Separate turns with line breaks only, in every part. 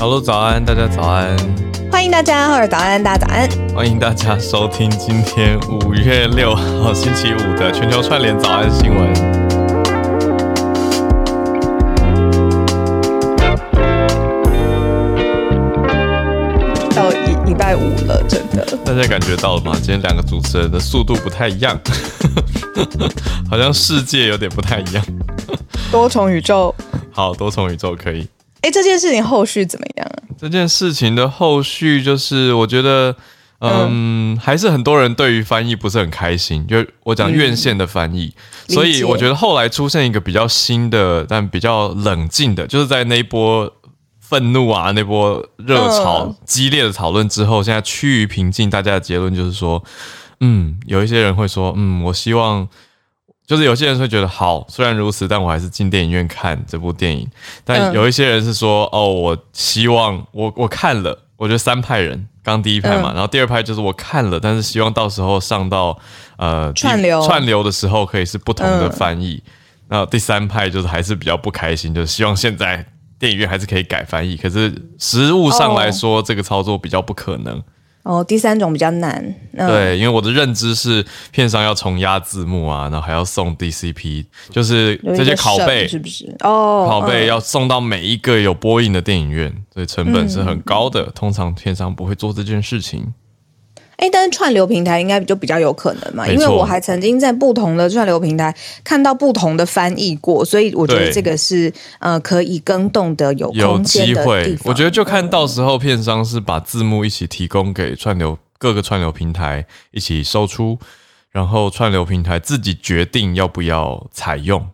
Hello，早安，大家早安，
欢迎大家，或者早安，大家早安。
欢迎大家收听今天五月六号星期五的全球串联早安新闻。
到一礼拜五了，真的。
大家感觉到了吗？今天两个主持人的速度不太一样，好像世界有点不太一样。
多重宇宙，
好，多重宇宙可以。
哎，这件事情后续怎么样啊？
这件事情的后续就是，我觉得，嗯，还是很多人对于翻译不是很开心，就我讲院线的翻译，所以我觉得后来出现一个比较新的，但比较冷静的，就是在那一波愤怒啊，那波热潮激烈的讨论之后，现在趋于平静，大家的结论就是说，嗯，有一些人会说，嗯，我希望。就是有些人会觉得好，虽然如此，但我还是进电影院看这部电影。但有一些人是说，哦，我希望我我看了，我觉得三派人，刚第一派嘛，然后第二派就是我看了，但是希望到时候上到呃
串流
串流的时候可以是不同的翻译。那第三派就是还是比较不开心，就是希望现在电影院还是可以改翻译，可是实物上来说，这个操作比较不可能。
哦，第三种比较难。
对，因为我的认知是片商要重压字幕啊，然后还要送 DCP，就是这些拷贝
是不是？哦，
拷贝要送到每一个有播映的电影院，所以成本是很高的。通常片商不会做这件事情。
哎，但是串流平台应该就比较有可能嘛，因为我还曾经在不同的串流平台看到不同的翻译过，所以我觉得这个是呃可以更动的有
有
机
会。我觉得就看到时候片商是把字幕一起提供给串流各个串流平台一起收出，然后串流平台自己决定要不要采用，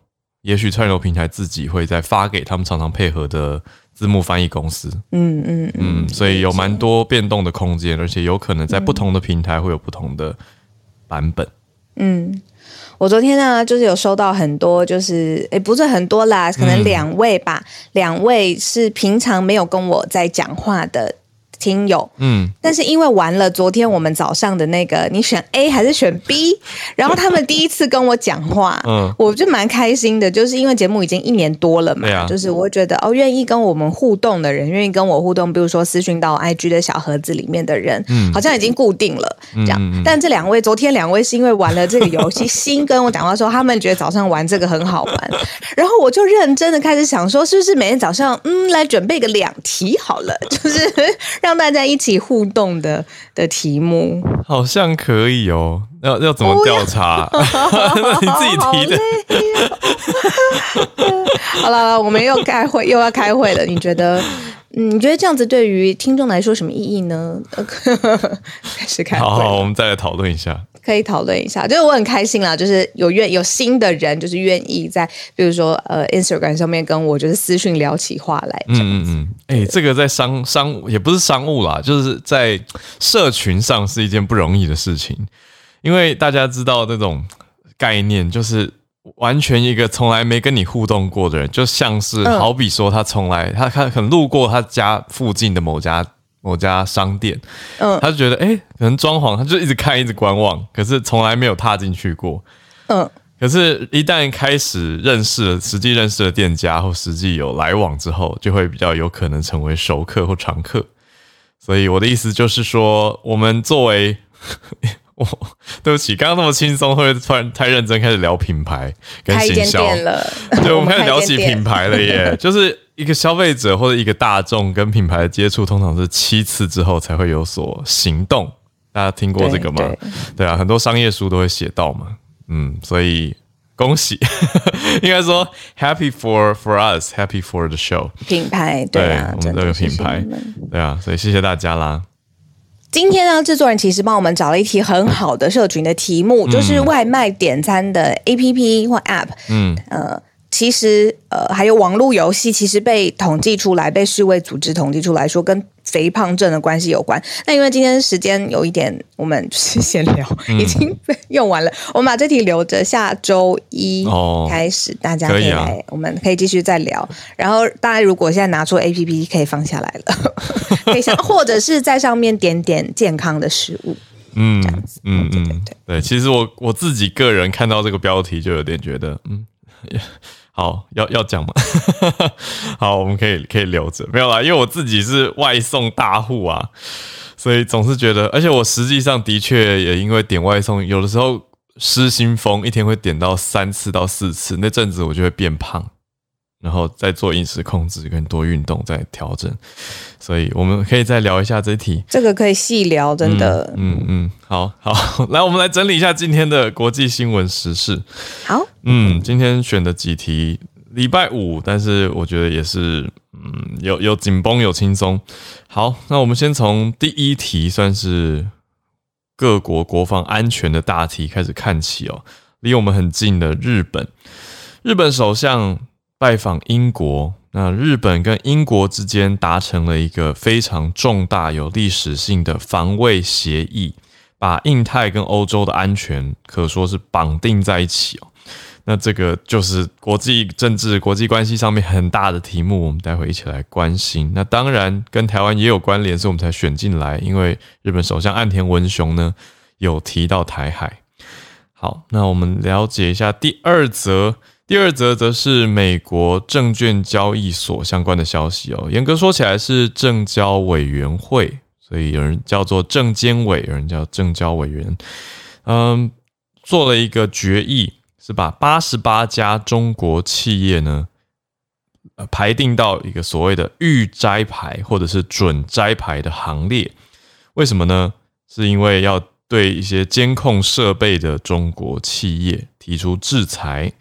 也许串流平台自己会再发给他们常常配合的。字幕翻译公司，嗯嗯嗯，所以有蛮多变动的空间，而且有可能在不同的平台会有不同的版本。
嗯，我昨天呢，就是有收到很多，就是诶，不是很多啦，可能两位吧，两位是平常没有跟我在讲话的。听友，嗯，但是因为玩了昨天我们早上的那个，你选 A 还是选 B？然后他们第一次跟我讲话，嗯，我就蛮开心的，就是因为节目已经一年多了嘛，就是我会觉得哦，愿意跟我们互动的人，愿意跟我互动，比如说私讯到 IG 的小盒子里面的人，嗯，好像已经固定了这样。但这两位昨天两位是因为玩了这个游戏，新跟我讲话说他们觉得早上玩这个很好玩，然后我就认真的开始想说，是不是每天早上嗯来准备个两题好了，就是。让大家一起互动的的题目，
好像可以哦。要要怎么调查？你自己提的。
好了，我们又开会，又要开会了。你觉得？嗯，你觉得这样子对于听众来说什么意义呢？开始开。
好好，我们再来讨论一下。
可以讨论一下，就是我很开心啦，就是有愿有新的人，就是愿意在比如说呃 Instagram 上面跟我就是私讯聊起话来。嗯嗯嗯，
哎，这个在商商也不是商务啦，就是在社群上是一件不容易的事情，因为大家知道那种概念，就是完全一个从来没跟你互动过的人，就像是好比说他从来他他可能路过他家附近的某家。某家商店，嗯，他就觉得，哎，可能装潢，他就一直看，一直观望，可是从来没有踏进去过，嗯，可是，一旦开始认识了，实际认识了店家或实际有来往之后，就会比较有可能成为熟客或常客。所以我的意思就是说，我们作为，我 对不起，刚刚那么轻松，会突然太认真开始聊品牌跟行销
了，
对，我们开始 聊起品牌了耶，就是。一个消费者或者一个大众跟品牌的接触，通常是七次之后才会有所行动。大家听过这个吗？对啊，很多商业书都会写到嘛。嗯，所以恭喜，应该说 happy for for us, happy for the show。
品牌对啊，
我们这个品牌对啊，所以谢谢大家啦。
今天呢，制作人其实帮我们找了一题很好的社群的题目，就是外卖点餐的 A P P 或 App。嗯，呃。其实，呃，还有网络游戏，其实被统计出来，被世卫组织统计出来说，跟肥胖症的关系有关。那因为今天时间有一点，我们是闲聊，已经被用完了。我们把这题留着，下周一开始，大家可以来，我们可以继续再聊。然后，大家如果现在拿出 A P P，可以放下来了，可以想，或者是在上面点点健康的食物，嗯，这样子，嗯嗯，对
对。其实我我自己个人看到这个标题，就有点觉得，嗯。好，要要讲吗？好，我们可以可以留着，没有啦，因为我自己是外送大户啊，所以总是觉得，而且我实际上的确也因为点外送，有的时候失心疯，一天会点到三次到四次，那阵子我就会变胖。然后再做饮食控制，跟多运动，再调整。所以我们可以再聊一下这题，
这个可以细聊，真的。
嗯嗯，好好，来，我们来整理一下今天的国际新闻时事。
好，
嗯，今天选的几题，礼拜五，但是我觉得也是，嗯，有有紧绷，有轻松。好，那我们先从第一题，算是各国国防安全的大题开始看起哦。离我们很近的日本，日本首相。拜访英国，那日本跟英国之间达成了一个非常重大、有历史性的防卫协议，把印太跟欧洲的安全可说是绑定在一起哦。那这个就是国际政治、国际关系上面很大的题目，我们待会一起来关心。那当然跟台湾也有关联，所以我们才选进来，因为日本首相岸田文雄呢有提到台海。好，那我们了解一下第二则。第二则则是美国证券交易所相关的消息哦，严格说起来是证交委员会，所以有人叫做证监委，有人叫证交委员，嗯，做了一个决议，是把八十八家中国企业呢，呃，排定到一个所谓的预摘牌或者是准摘牌的行列。为什么呢？是因为要对一些监控设备的中国企业提出制裁。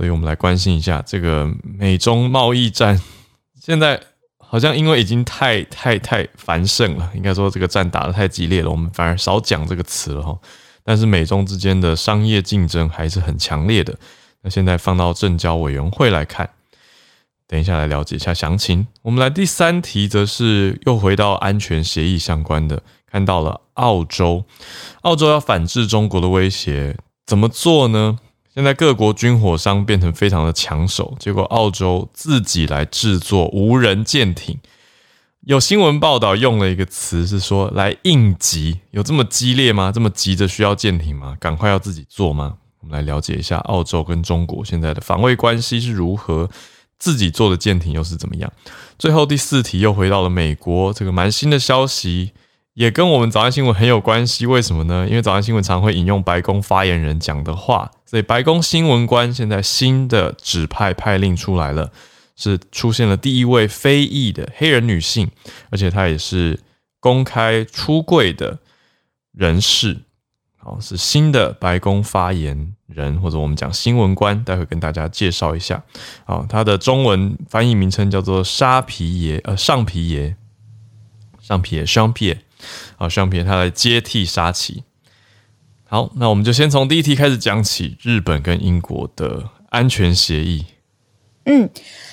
所以我们来关心一下这个美中贸易战，现在好像因为已经太太太繁盛了，应该说这个战打得太激烈了，我们反而少讲这个词了哈。但是美中之间的商业竞争还是很强烈的。那现在放到证交委员会来看，等一下来了解一下详情。我们来第三题，则是又回到安全协议相关的，看到了澳洲，澳洲要反制中国的威胁，怎么做呢？现在各国军火商变成非常的抢手，结果澳洲自己来制作无人舰艇。有新闻报道用了一个词是说来应急，有这么激烈吗？这么急着需要舰艇吗？赶快要自己做吗？我们来了解一下澳洲跟中国现在的防卫关系是如何，自己做的舰艇又是怎么样？最后第四题又回到了美国，这个蛮新的消息。也跟我们早安新闻很有关系，为什么呢？因为早安新闻常会引用白宫发言人讲的话，所以白宫新闻官现在新的指派派令出来了，是出现了第一位非裔的黑人女性，而且她也是公开出柜的人士，好，是新的白宫发言人或者我们讲新闻官，待会跟大家介绍一下。好，他的中文翻译名称叫做沙皮爷，呃，上皮爷，上皮爷，上皮爷好，相片他来接替沙奇。好，那我们就先从第一题开始讲起，日本跟英国的安全协议。
嗯。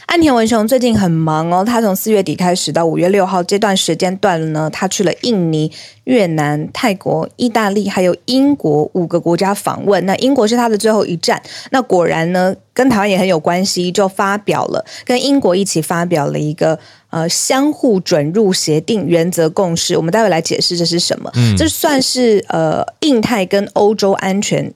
安田文雄最近很忙哦，他从四月底开始到五月六号这段时间段呢，他去了印尼、越南、泰国、意大利还有英国五个国家访问。那英国是他的最后一站。那果然呢，跟台湾也很有关系，就发表了跟英国一起发表了一个呃相互准入协定原则共识。我们待会来解释这是什么。这算是呃印太跟欧洲安全。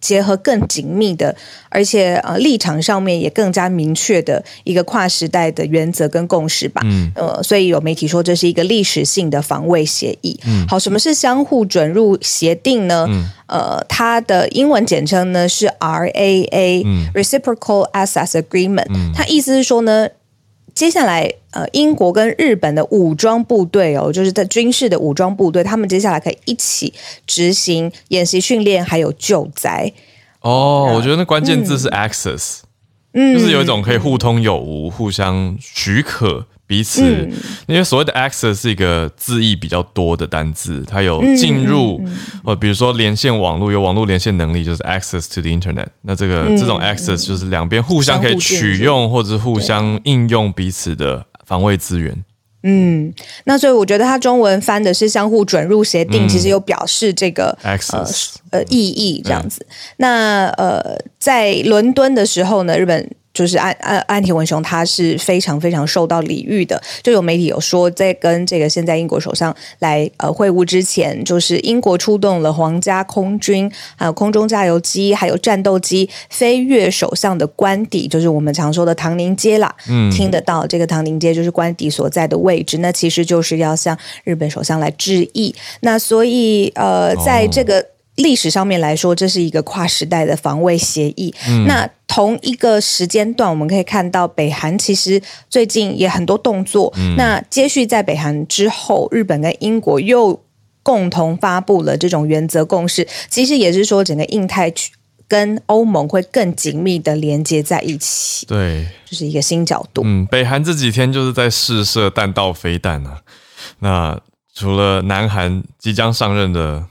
结合更紧密的，而且呃立场上面也更加明确的一个跨时代的原则跟共识吧。嗯，呃，所以有媒体说这是一个历史性的防卫协议。嗯，好，什么是相互准入协定呢？嗯，呃，它的英文简称呢是 RAA，Reciprocal Access Agreement。嗯，它意思是说呢。接下来，呃，英国跟日本的武装部队哦，就是在军事的武装部队，他们接下来可以一起执行演习训练，还有救灾。
哦，我觉得那关键字是 access，嗯，就是有一种可以互通有无、互相许可。彼此，因为所谓的 access 是一个字义比较多的单字，它有进入，呃，比如说连线网络，有网络连线能力，就是 access to the internet。那这个这种 access 就是两边互相可以取用或者互相应用彼此的防卫资源。
嗯，那所以我觉得它中文翻的是相互准入协定，其实有表示这个
access
呃意义这样子。那呃，在伦敦的时候呢，日本。就是安安安田文雄，他是非常非常受到礼遇的。就有媒体有说，在跟这个现在英国首相来呃会晤之前，就是英国出动了皇家空军，还有空中加油机，还有战斗机飞越首相的官邸，就是我们常说的唐宁街啦。嗯，听得到这个唐宁街就是官邸所在的位置，那其实就是要向日本首相来致意。那所以呃，在这个。历史上面来说，这是一个跨时代的防卫协议。那同一个时间段，我们可以看到北韩其实最近也很多动作。那接续在北韩之后，日本跟英国又共同发布了这种原则共识，其实也是说整个印太区跟欧盟会更紧密的连接在一起。
对，
就是一个新角度。
嗯，北韩这几天就是在试射弹道飞弹啊。那除了南韩即将上任的。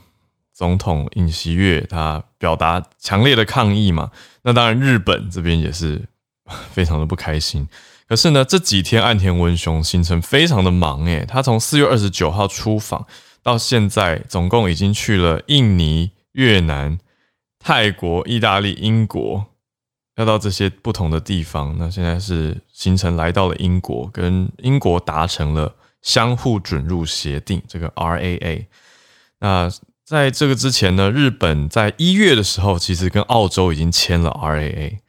总统尹锡悦他表达强烈的抗议嘛？那当然，日本这边也是 非常的不开心。可是呢，这几天岸田文雄行程非常的忙诶，他从四月二十九号出访到现在，总共已经去了印尼、越南、泰国、意大利、英国，要到这些不同的地方。那现在是行程来到了英国，跟英国达成了相互准入协定，这个 RAA。那在这个之前呢，日本在一月的时候，其实跟澳洲已经签了 RAA。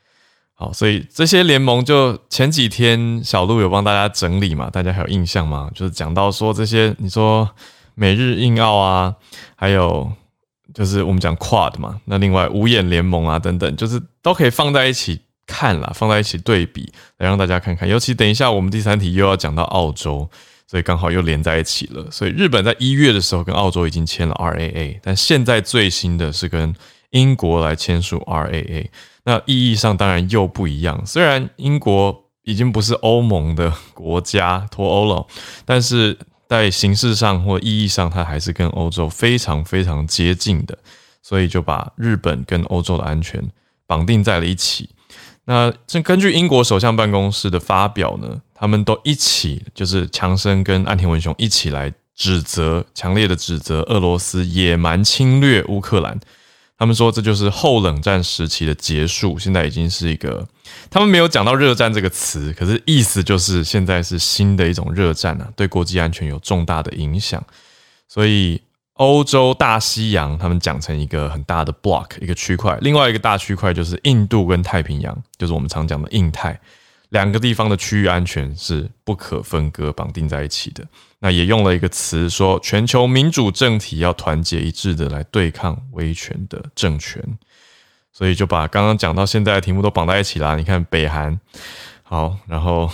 好，所以这些联盟就前几天小鹿有帮大家整理嘛，大家还有印象吗？就是讲到说这些，你说美日印澳啊，还有就是我们讲 Quad 嘛，那另外五眼联盟啊等等，就是都可以放在一起看了，放在一起对比，来让大家看看。尤其等一下我们第三题又要讲到澳洲。所以刚好又连在一起了。所以日本在一月的时候跟澳洲已经签了 RAA，但现在最新的是跟英国来签署 RAA。那意义上当然又不一样。虽然英国已经不是欧盟的国家脱欧了，但是在形式上或意义上，它还是跟欧洲非常非常接近的。所以就把日本跟欧洲的安全绑定在了一起。那这根据英国首相办公室的发表呢？他们都一起，就是强生跟岸田文雄一起来指责，强烈的指责俄罗斯野蛮侵略乌克兰。他们说这就是后冷战时期的结束，现在已经是一个，他们没有讲到热战这个词，可是意思就是现在是新的一种热战啊，对国际安全有重大的影响。所以欧洲大西洋他们讲成一个很大的 block 一个区块，另外一个大区块就是印度跟太平洋，就是我们常讲的印太。两个地方的区域安全是不可分割、绑定在一起的。那也用了一个词说，全球民主政体要团结一致的来对抗威权的政权。所以就把刚刚讲到现在的题目都绑在一起啦。你看北韩，好，然后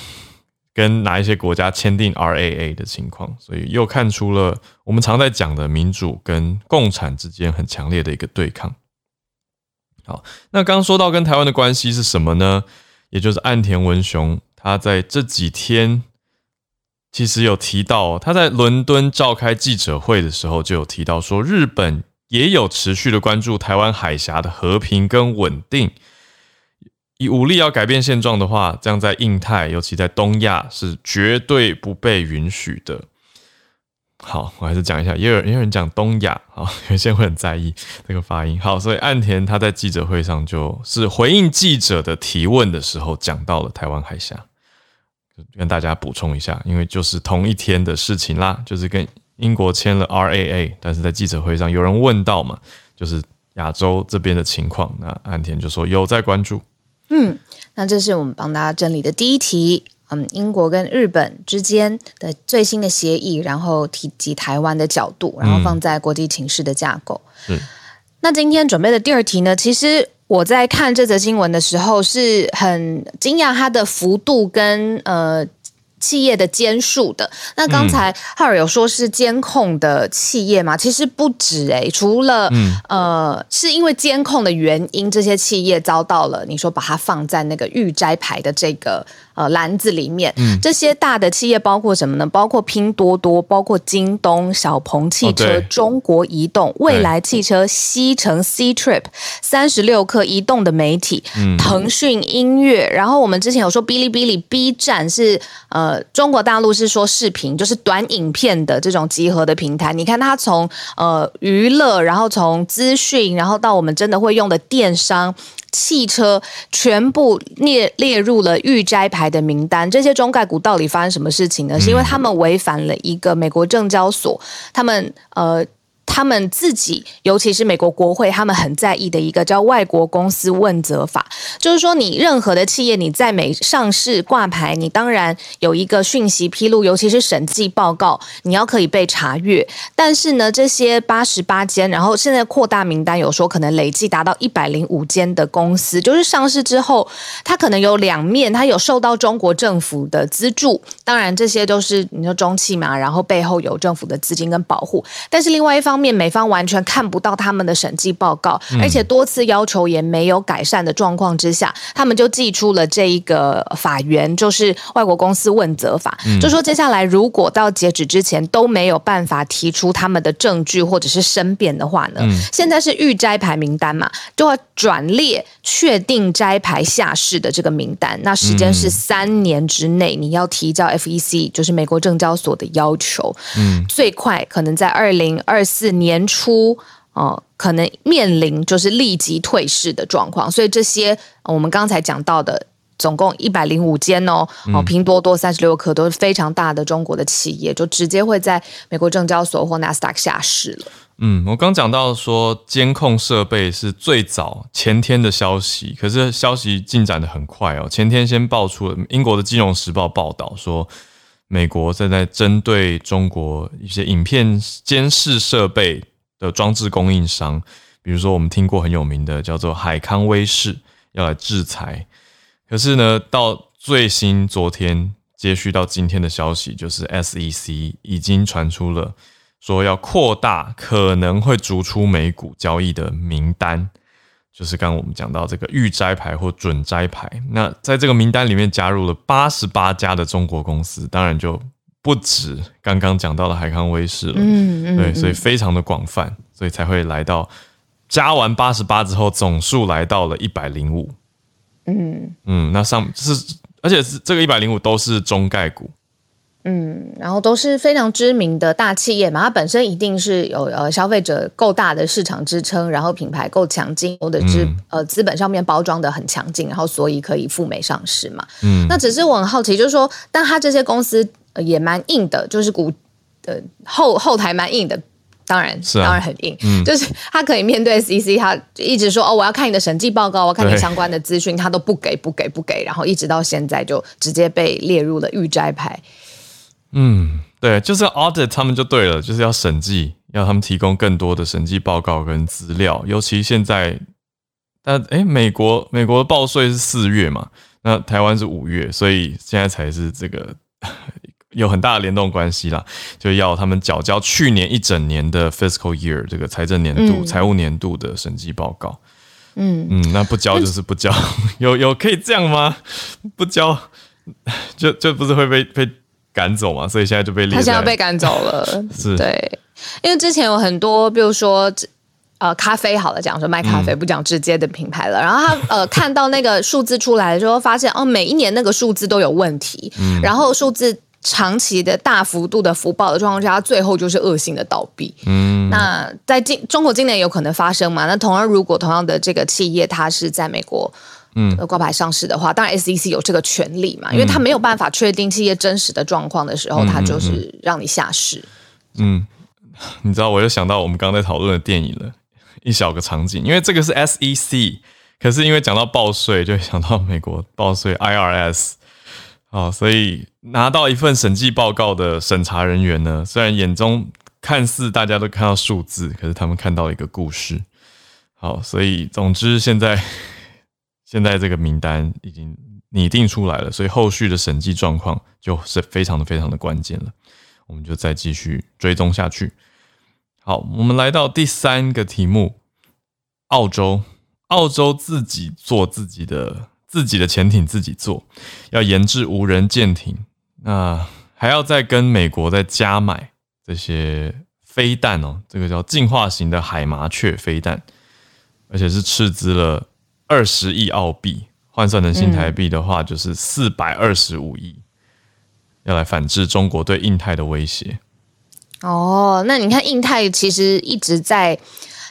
跟哪一些国家签订 RAA 的情况，所以又看出了我们常在讲的民主跟共产之间很强烈的一个对抗。好，那刚说到跟台湾的关系是什么呢？也就是岸田文雄，他在这几天其实有提到，他在伦敦召开记者会的时候就有提到说，日本也有持续的关注台湾海峡的和平跟稳定，以武力要改变现状的话，这样在印太，尤其在东亚是绝对不被允许的。好，我还是讲一下，也有也有人讲东亚，好，有些人会很在意这个发音。好，所以岸田他在记者会上就是回应记者的提问的时候，讲到了台湾海峡，跟大家补充一下，因为就是同一天的事情啦，就是跟英国签了 RAA，但是在记者会上有人问到嘛，就是亚洲这边的情况，那岸田就说有在关注。
嗯，那这是我们帮大家整理的第一题。嗯，英国跟日本之间的最新的协议，然后提及台湾的角度，然后放在国际情势的架构。嗯，那今天准备的第二题呢？其实我在看这则新闻的时候是很惊讶，它的幅度跟呃。企业的监数的，那刚才浩尔有说是监控的企业嘛？其实不止哎，除了呃，是因为监控的原因，这些企业遭到了你说把它放在那个预摘牌的这个呃篮子里面。这些大的企业包括什么呢？包括拼多多，包括京东、小鹏汽车、中国移动、未来汽车、西城 C Trip、三十六氪移动的媒体、腾讯音乐。然后我们之前有说哔哩哔哩、B 站是呃。中国大陆是说视频，就是短影片的这种集合的平台。你看，它从呃娱乐，然后从资讯，然后到我们真的会用的电商。汽车全部列列入了预摘牌的名单。这些中概股到底发生什么事情呢？是因为他们违反了一个美国证交所，他们呃。他们自己，尤其是美国国会，他们很在意的一个叫《外国公司问责法》，就是说，你任何的企业你在美上市挂牌，你当然有一个讯息披露，尤其是审计报告，你要可以被查阅。但是呢，这些八十八间，然后现在扩大名单，有说可能累计达到一百零五间的公司，就是上市之后，它可能有两面，它有受到中国政府的资助，当然这些都是你说中企嘛，然后背后有政府的资金跟保护，但是另外一方。方面，美方完全看不到他们的审计报告，而且多次要求也没有改善的状况之下，他们就寄出了这一个法源，就是外国公司问责法，就说接下来如果到截止之前都没有办法提出他们的证据或者是申辩的话呢，现在是预摘牌名单嘛，就要转列确定摘牌下市的这个名单，那时间是三年之内你要提交 FEC，就是美国证交所的要求，嗯，最快可能在二零二四。年初，哦，可能面临就是立即退市的状况，所以这些我们刚才讲到的，总共一百零五间哦，哦，拼多多三十六颗都是非常大的中国的企业，就直接会在美国证交所或纳斯达克下市了。
嗯，我刚讲到说监控设备是最早前天的消息，可是消息进展的很快哦，前天先爆出了英国的金融时报报道说。美国正在针对中国一些影片监视设备的装置供应商，比如说我们听过很有名的叫做海康威视，要来制裁。可是呢，到最新昨天接续到今天的消息，就是 SEC 已经传出了说要扩大可能会逐出美股交易的名单。就是刚刚我们讲到这个预摘牌或准摘牌，那在这个名单里面加入了八十八家的中国公司，当然就不止刚刚讲到的海康威视了。嗯嗯，对，所以非常的广泛，所以才会来到加完八十八之后，总数来到了一百零五。嗯嗯，那上是而且是这个一百零五都是中概股。
嗯，然后都是非常知名的大企业嘛，它本身一定是有呃消费者够大的市场支撑，然后品牌够强劲，或者是呃资本上面包装的很强劲，然后所以可以赴美上市嘛。嗯，那只是我很好奇，就是说，但它这些公司也蛮硬的，就是股的后后台蛮硬的，当然是当然很硬，就是它可以面对 CC，它一直说哦，我要看你的审计报告，我要看你相关的资讯，它都不给不给不给，然后一直到现在就直接被列入了预摘牌。
嗯，对，就是 audit 他们就对了，就是要审计，要他们提供更多的审计报告跟资料。尤其现在，但哎，美国美国的报税是四月嘛，那台湾是五月，所以现在才是这个 有很大的联动关系啦，就要他们缴交去年一整年的 fiscal year 这个财政年度、财务年度的审计报告。嗯嗯，那不交就是不交，有有可以这样吗？不交就就不是会被被。赶走嘛，所以现在就被他
现在被赶走了。
是
对，因为之前有很多，比如说呃，咖啡好了，讲说卖咖啡不讲直接的品牌了。然后他呃看到那个数字出来的时候，发现哦，每一年那个数字都有问题。嗯，然后数字长期的大幅度的福报的状况下，最后就是恶性的倒闭。嗯，那在今中国今年有可能发生嘛？那同样，如果同样的这个企业，它是在美国。嗯，挂牌上市的话，当然 SEC 有这个权利嘛，因为他没有办法确定企业真实的状况的时候，他就是让你下市。
嗯，你知道，我又想到我们刚才讨论的电影了，一小个场景，因为这个是 SEC，可是因为讲到报税，就想到美国报税 IRS 啊，所以拿到一份审计报告的审查人员呢，虽然眼中看似大家都看到数字，可是他们看到一个故事。好，所以总之现在。现在这个名单已经拟定出来了，所以后续的审计状况就是非常的非常的关键了。我们就再继续追踪下去。好，我们来到第三个题目：澳洲，澳洲自己做自己的自己的潜艇，自己做，要研制无人舰艇，那还要再跟美国再加买这些飞弹哦，这个叫进化型的海麻雀飞弹，而且是斥资了。二十亿澳币换算成新台币的话，就是四百二十五亿，要来反制中国对印太的威胁。
哦，那你看印太其实一直在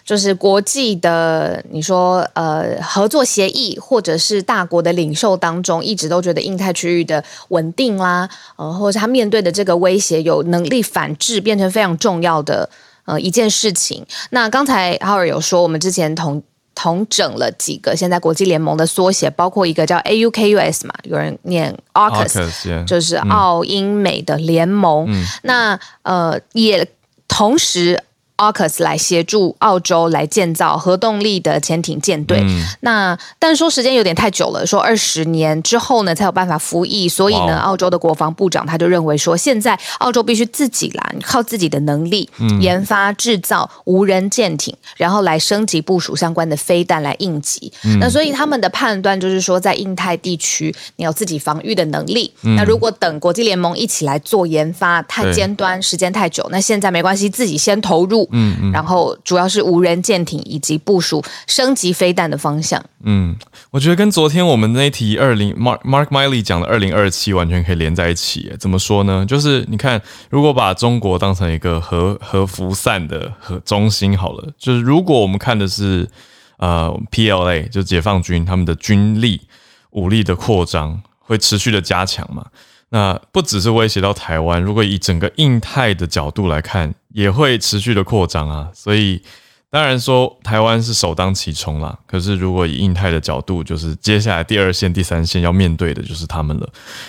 就是国际的，你说呃合作协议，或者是大国的领袖当中，一直都觉得印太区域的稳定啦，呃，或者他面对的这个威胁有能力反制，变成非常重要的呃一件事情。那刚才哈尔有说，我们之前同同整了几个现在国际联盟的缩写，包括一个叫 AUKUS 嘛，有人念 AUKUS，就是澳英美的联盟。那呃也同时。AUKUS 来协助澳洲来建造核动力的潜艇舰队，那但是说时间有点太久了，说二十年之后呢才有办法服役，所以呢，澳洲的国防部长他就认为说，现在澳洲必须自己来，靠自己的能力研发制造无人舰艇，然后来升级部署相关的飞弹来应急。那所以他们的判断就是说，在印太地区你有自己防御的能力。那如果等国际联盟一起来做研发，太尖端，时间太久，那现在没关系，自己先投入。嗯，然后主要是无人舰艇以及部署升级飞弹的方向。
嗯，我觉得跟昨天我们那题二零 Mark Mark Miley 讲的二零二七完全可以连在一起。怎么说呢？就是你看，如果把中国当成一个核核辐散的核中心好了，就是如果我们看的是呃 PLA，就解放军他们的军力武力的扩张会持续的加强嘛？那不只是威胁到台湾，如果以整个印太的角度来看，也会持续的扩张啊。所以当然说台湾是首当其冲啦。可是如果以印太的角度，就是接下来第二线、第三线要面对的就是他们了。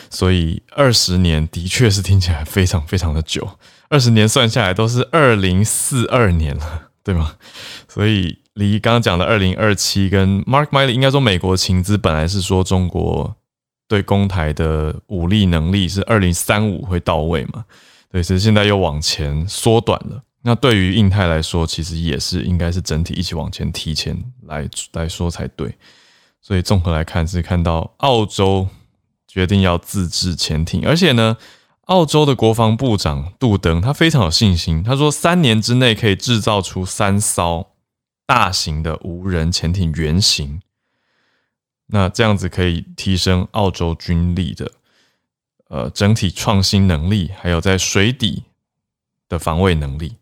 所以二十年的确是听起来非常非常的久，二十年算下来都是二零四二年了，对吗？所以离刚刚讲的二零二七跟 Mark Miley 应该说美国情资本来是说中国。对公台的武力能力是二零三五会到位嘛？对，其实现在又往前缩短了。那对于印太来说，其实也是应该是整体一起往前提前来来说才对。所以综合来看，是看到澳洲决定要自制潜艇，而且呢，澳洲的国防部长杜登他非常有信心，他说三年之内可以制造出三艘大型的无人潜艇原型。那这样子可以提升澳洲军力的呃整体创新能力，还有在水底的防卫能力。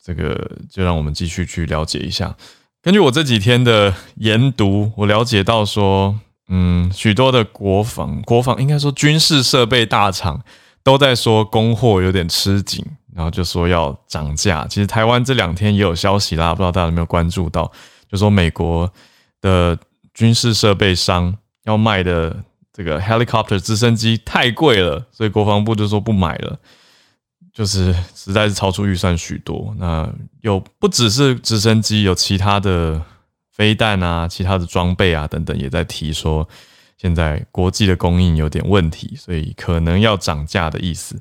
这个就让我们继续去了解一下。根据我这几天的研读，我了解到说，嗯，许多的国防国防应该说军事设备大厂都在说供货有点吃紧，然后就说要涨价。其实台湾这两天也有消息啦，不知道大家有没有关注到，就说美国的。军事设备商要卖的这个 helicopter 直升机太贵了，所以国防部就说不买了，就是实在是超出预算许多。那有不只是直升机，有其他的飞弹啊、其他的装备啊等等，也在提说现在国际的供应有点问题，所以可能要涨价的意思。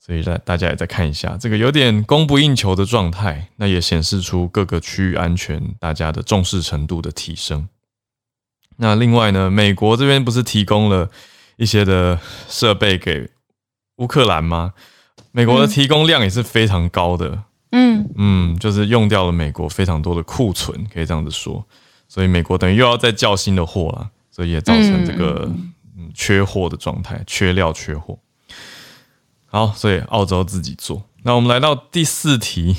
所以大大家也再看一下，这个有点供不应求的状态，那也显示出各个区域安全大家的重视程度的提升。那另外呢，美国这边不是提供了一些的设备给乌克兰吗？美国的提供量也是非常高的，嗯嗯，就是用掉了美国非常多的库存，可以这样子说。所以美国等于又要再叫新的货了，所以也造成这个嗯缺货的状态，缺料缺货。好，所以澳洲自己做。那我们来到第四题，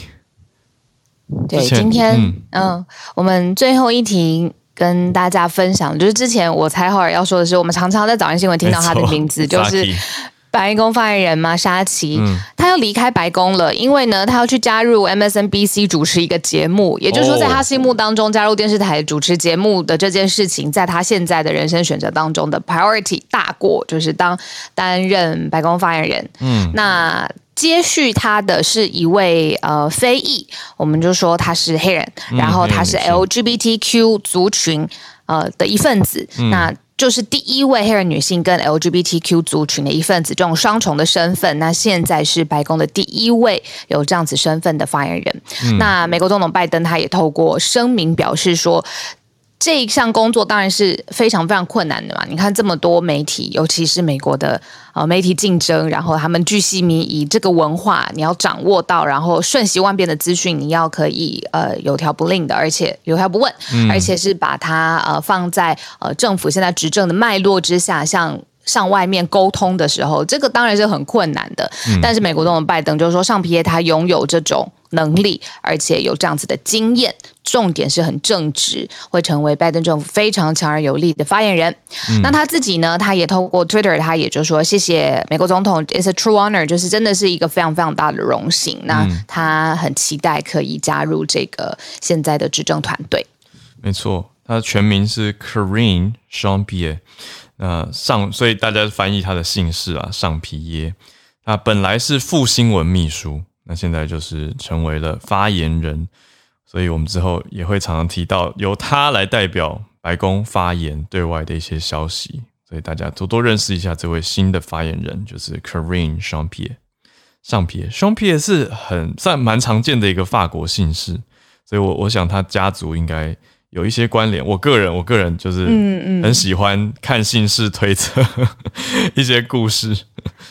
对，今天嗯，我们最后一题。跟大家分享，就是之前我猜浩尔要说的是，我们常常在早安新闻听到他的名字，就是白宫发言人嘛，沙奇，他要离开白宫了，因为呢，他要去加入 MSNBC 主持一个节目，也就是说，在他心目当中，加入电视台主持节目的这件事情，在他现在的人生选择当中的 priority 大过，就是当担任白宫发言人。嗯，那。接续他的是一位呃非裔，我们就说他是黑人，然后他是 LGBTQ 族群呃的一份子，那就是第一位黑人女性跟 LGBTQ 族群的一份子，这种双重的身份。那现在是白宫的第一位有这样子身份的发言人。那美国总统拜登他也透过声明表示说。这一项工作当然是非常非常困难的嘛！你看这么多媒体，尤其是美国的呃媒体竞争，然后他们巨细靡遗，这个文化你要掌握到，然后瞬息万变的资讯你要可以呃有条不紊的，而且有条不紊，而且是把它呃放在呃政府现在执政的脉络之下，像上外面沟通的时候，这个当然是很困难的。但是美国总统拜登就是说，上皮耶他拥有这种能力，而且有这样子的经验，重点是很正直，会成为拜登政府非常强而有力的发言人。那他自己呢，他也透过 Twitter，他也就说谢谢美国总统，It's a true honor，就是真的是一个非常非常大的荣幸。那他很期待可以加入这个现在的执政团队。
没错，他的全名是 Karine Jean Pierre。那上，所以大家翻译他的姓氏啊，上皮耶。他本来是副新闻秘书，那现在就是成为了发言人。所以我们之后也会常常提到由他来代表白宫发言对外的一些消息。所以大家多多认识一下这位新的发言人，就是 Karine Jean Pierre。上皮耶，Jean Pierre 是很算蛮常见的一个法国姓氏，所以我我想他家族应该。有一些关联，我个人，我个人就是嗯嗯很喜欢看姓氏推测 一些故事。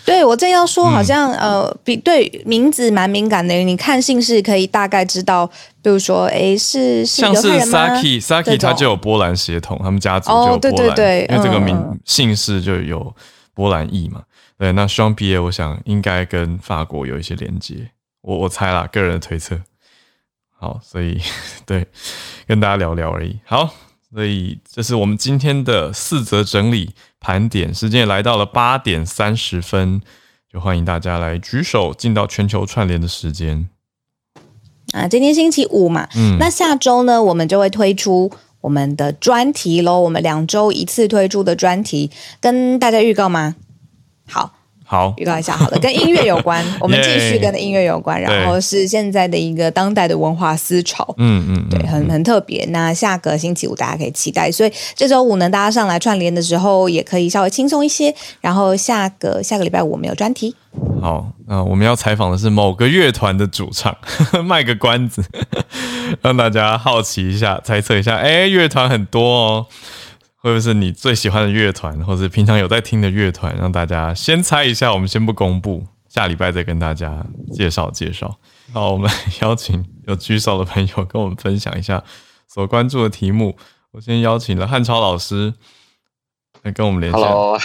对我正要说，好像呃，比对名字蛮敏感的。你看姓氏可以大概知道，比如说，哎，是是
像是 Saki，Saki 他就有波兰血统，他们家族就有波兰，因为这个名姓氏就有波兰裔嘛。对，那双毕业，我想应该跟法国有一些连接。我我猜啦，个人的推测。好，所以对，跟大家聊聊而已。好，所以这是我们今天的四则整理盘点，时间也来到了八点三十分，就欢迎大家来举手进到全球串联的时间。
啊，今天星期五嘛，嗯，那下周呢，我们就会推出我们的专题喽。我们两周一次推出的专题，跟大家预告吗？好。
好，
预告一下，好了，跟音乐有关，我们继续跟音乐有关，然后是现在的一个当代的文化思潮，嗯嗯，对，很很特别。那下个星期五大家可以期待，所以这周五呢，大家上来串联的时候也可以稍微轻松一些。然后下个下个礼拜五我们有专题。
好，那我们要采访的是某个乐团的主唱，卖个关子，让大家好奇一下，猜测一下，哎，乐团很多哦。会不会是你最喜欢的乐团，或者平常有在听的乐团？让大家先猜一下，我们先不公布，下礼拜再跟大家介绍介绍。好，我们邀请有举手的朋友跟我们分享一下所关注的题目。我先邀请了汉超老师来跟我们连线。
Hello，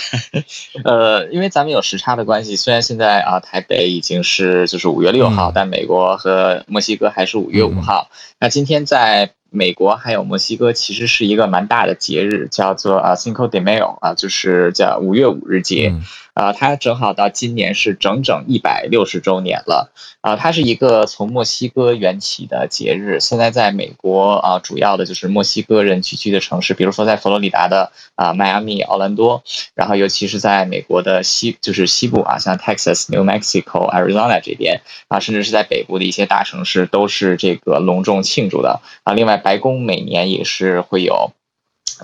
呃，因为咱们有时差的关系，虽然现在啊台北已经是就是五月六号，但美国和墨西哥还是五月五号。那今天在。美国还有墨西哥其实是一个蛮大的节日，叫做啊 Cinco de Mayo 啊，就是叫五月五日节。啊，它正好到今年是整整一百六十周年了。啊，它是一个从墨西哥缘起的节日。现在在美国啊，主要的就是墨西哥人聚居的城市，比如说在佛罗里达的啊迈阿密、奥兰多，然后尤其是在美国的西，就是西部啊，像 Texas、New Mexico、Arizona 这边啊，甚至是在北部的一些大城市，都是这个隆重庆祝的啊。另外，白宫每年也是会有。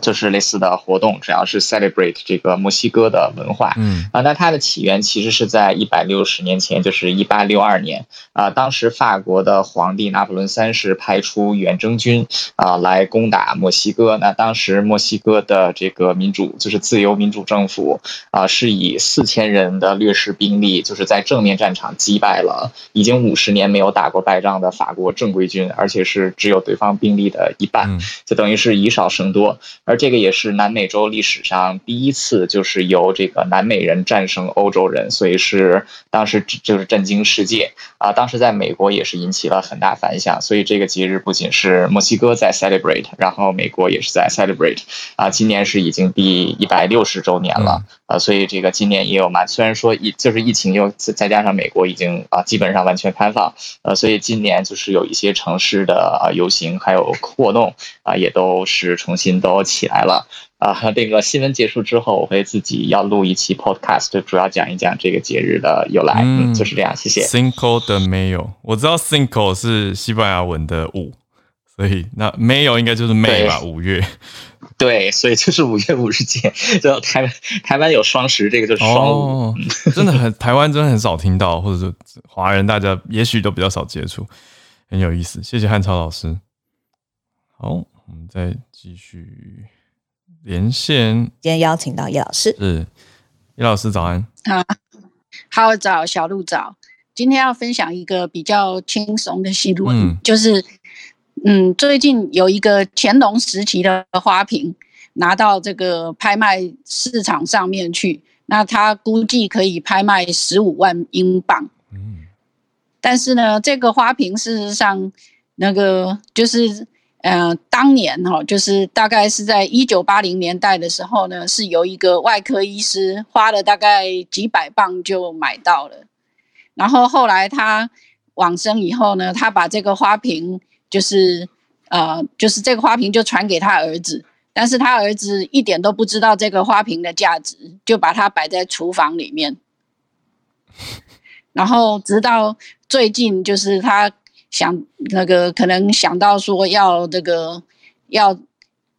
就是类似的活动，主要是 celebrate 这个墨西哥的文化。嗯啊，那它的起源其实是在一百六十年前，就是一八六二年啊。当时法国的皇帝拿破仑三世派出远征军啊来攻打墨西哥。那当时墨西哥的这个民主就是自由民主政府啊，是以四千人的劣势兵力，就是在正面战场击败了已经五十年没有打过败仗的法国正规军，而且是只有对方兵力的一半，就等于是以少胜多。而这个也是南美洲历史上第一次，就是由这个南美人战胜欧洲人，所以是当时就是震惊世界啊！当时在美国也是引起了很大反响，所以这个节日不仅是墨西哥在 celebrate，然后美国也是在 celebrate 啊！今年是已经第一百六十周年了啊！所以这个今年也有嘛？虽然说疫就是疫情又再加上美国已经啊基本上完全开放，呃，所以今年就是有一些城市的啊游行还有活动啊也都是重新都。起来了啊！这个新闻结束之后，我会自己要录一期 podcast，就主要讲一讲这个节日的由来。嗯，就是这样。谢谢。
Cinco de Mayo，我知道 Cinco 是西班牙文的五，所以那 Mayo 应该就是 May 吧？五月。
对，所以就是五月五日节。就台湾台湾有双十，这个就是双五。
真的很台湾真的很少听到，或者是华人大家也许都比较少接触，很有意思。谢谢汉超老师。好。我们再继续连线。
今天邀请到叶老师，
是叶老师早安。
好，好早，小鹿早。今天要分享一个比较轻松的新闻，就是嗯，最近有一个乾隆时期的花瓶拿到这个拍卖市场上面去，那它估计可以拍卖十五万英镑。嗯，但是呢，这个花瓶事实上，那个就是，嗯，当年哈，就是大概是在一九八零年代的时候呢，是由一个外科医师花了大概几百磅就买到了。然后后来他往生以后呢，他把这个花瓶，就是呃，就是这个花瓶就传给他儿子。但是他儿子一点都不知道这个花瓶的价值，就把它摆在厨房里面。然后直到最近，就是他想那个可能想到说要这个要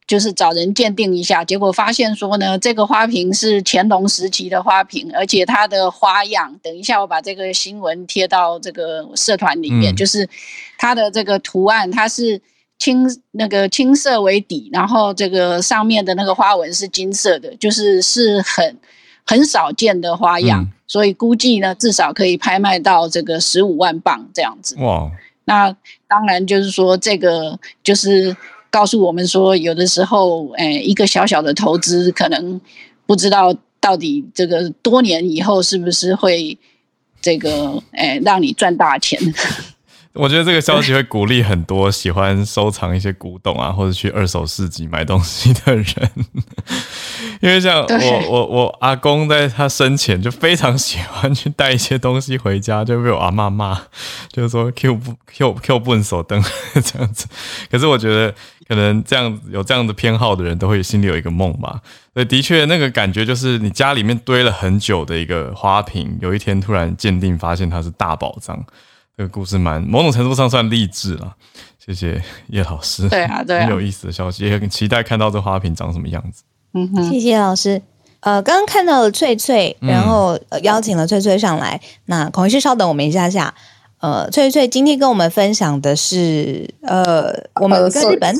就是找人鉴定一下，结果发现说呢，这个花瓶是乾隆时期的花瓶，而且它的花样，等一下我把这个新闻贴到这个社团里面，就是它的这个图案，它是。青那个青色为底，然后这个上面的那个花纹是金色的，就是是很很少见的花样，所以估计呢至少可以拍卖到这个十五万镑这样子。哇！那当然就是说这个就是告诉我们说，有的时候诶一个小小的投资，可能不知道到底这个多年以后是不是会这个诶让你赚大钱。
我觉得这个消息会鼓励很多喜欢收藏一些古董啊，或者去二手市集买东西的人，因为像我我我阿公在他生前就非常喜欢去带一些东西回家，就被我阿妈骂，就是说 Q 不 Q Q 不手灯这样子。可是我觉得可能这样有这样的偏好的人都会心里有一个梦吧。所以的确那个感觉就是你家里面堆了很久的一个花瓶，有一天突然鉴定发现它是大宝藏。这个故事蛮某种程度上算励志了，谢谢叶老师。
对啊，对，
很有意思的消息，也很期待看到这花瓶长什么样子。
嗯哼，谢谢老师。呃，刚刚看到了翠翠，然后邀请了翠翠上来。那孔医师稍等我们一下下。呃，翠翠今天跟我们分享的是，呃，我们跟日本。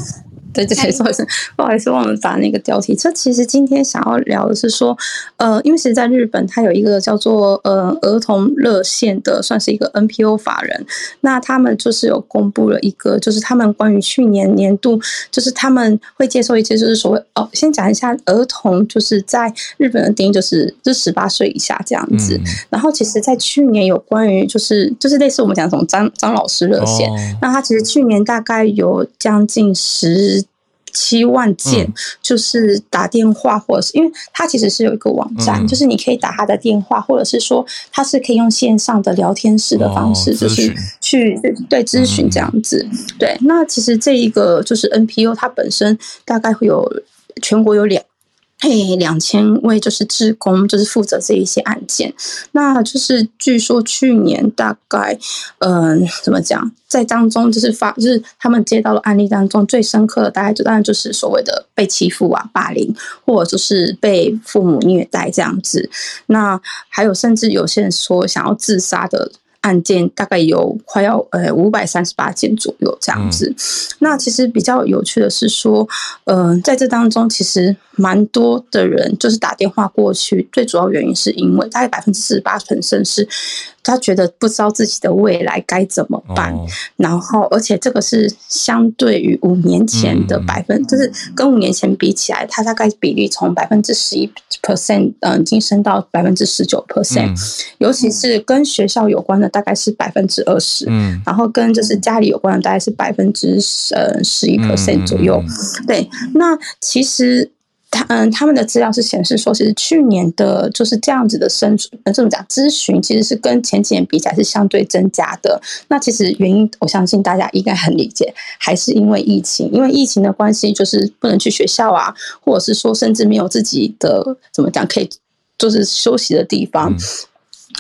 对对，不好意思，不好意思，忘了打那个标题。这其实今天想要聊的是说，呃，因为其实在日本，它有一个叫做呃儿童热线的，算是一个 NPO 法人。那他们就是有公布了一个，就是他们关于去年年度，就是他们会接受一些，就是所谓哦，先讲一下儿童，就是在日本的定义就是就十八岁以下这样子。然后其实，在去年有关于就是就是类似我们讲什么张张老师热线，那他其实去年大概有将近十。七万件就是打电话，或者是因为它其实是有一个网站，就是你可以打他的电话，或者是说它是可以用线上的聊天室的方式，就是去对咨询这样子。对，那其实这一个就是 NPO，它本身大概会有全国有两。配两千位就是志工，就是负责这一些案件。那就是据说去年大概，嗯，怎么讲，在当中就是发，就是他们接到的案例当中最深刻的，大概就当然就是所谓的被欺负啊、霸凌，或者就是被父母虐待这样子。那还有甚至有些人说想要自杀的。案件大概有快要呃五百三十八件左右这样子。那其实比较有趣的是说，呃，在这当中其实蛮多的人就是打电话过去，最主要原因是因为大概百分之四十八本身是。他觉得不知道自己的未来该怎么办，然后而且这个是相对于五年前的百分，就是跟五年前比起来，它大概比例从百分之十一 percent，嗯，晋升到百分之十九 percent，尤其是跟学校有关的大概是百分之二十，嗯，然后跟就是家里有关的大概是百分之呃十一 percent 左右，对，那其实。他嗯，他们的资料是显示说，其实去年的就是这样子的生，呃，这么讲咨询，其实是跟前几年比起来是相对增加的。那其实原因，我相信大家应该很理解，还是因为疫情，因为疫情的关系，就是不能去学校啊，或者是说甚至没有自己的怎么讲可以就是休息的地方。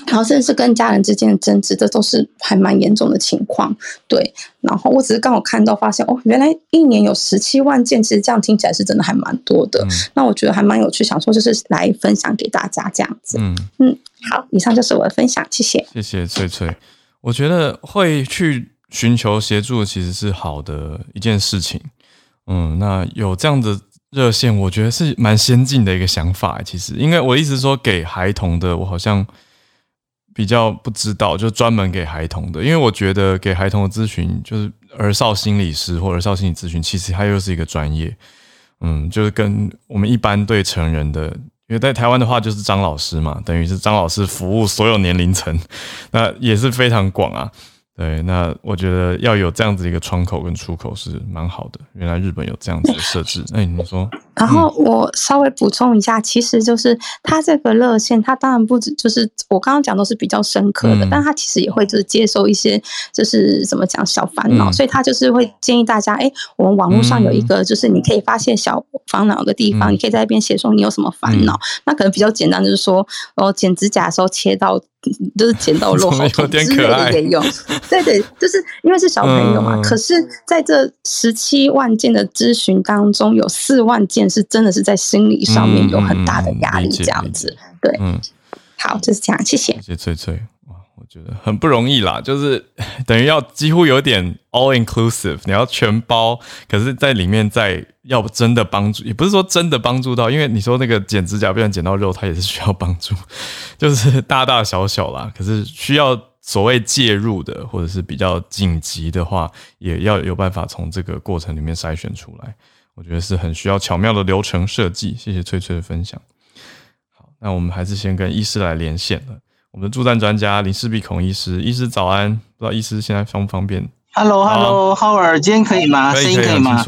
然后甚至是跟家人之间的争执，这都是还蛮严重的情况。对，然后我只是刚好看到发现，哦，原来一年有十七万件，其实这样听起来是真的还蛮多的。那我觉得还蛮有趣，想说就是来分享给大家这样子。嗯嗯，好，以上就是我的分享，谢谢。
谢谢翠翠，我觉得会去寻求协助其实是好的一件事情。嗯，那有这样的热线，我觉得是蛮先进的一个想法。其实，因为我一直说给孩童的，我好像。比较不知道，就专门给孩童的，因为我觉得给孩童的咨询，就是儿少心理师或儿少心理咨询，其实它又是一个专业，嗯，就是跟我们一般对成人的因为在台湾的话就是张老师嘛，等于是张老师服务所有年龄层，那也是非常广啊。对，那我觉得要有这样子一个窗口跟出口是蛮好的。原来日本有这样子的设置，哎，你说？
然后我稍微补充一下，其实就是它这个热线，它当然不止就是我刚刚讲都是比较深刻的，但它其实也会就是接受一些就是怎么讲小烦恼，所以它就是会建议大家，哎，我们网络上有一个就是你可以发泄小烦恼的地方，你可以在那边写说你有什么烦恼。那可能比较简单，就是说哦，剪指甲的时候切到。就是剪到肉好痛之类的也有，对对，就是因为是小朋友嘛。可是在这十七万件的咨询当中，有四万件是真的是在心理上面有很大的压力，这样子。对，嗯，好，就是这样，谢谢。
谢谢翠翠。我觉得很不容易啦，就是 等于要几乎有点 all inclusive，你要全包，可是在里面再要真的帮助，也不是说真的帮助到，因为你说那个剪指甲不然剪到肉，它也是需要帮助，就是大大小小啦。可是需要所谓介入的，或者是比较紧急的话，也要有办法从这个过程里面筛选出来。我觉得是很需要巧妙的流程设计。谢谢翠翠的分享。好，那我们还是先跟医师来连线了。我们的助战专家林世碧孔医师，医师早安，不知道医师现在方不方便
？Hello，Hello，Howard，今天可以吗？声音可以吗？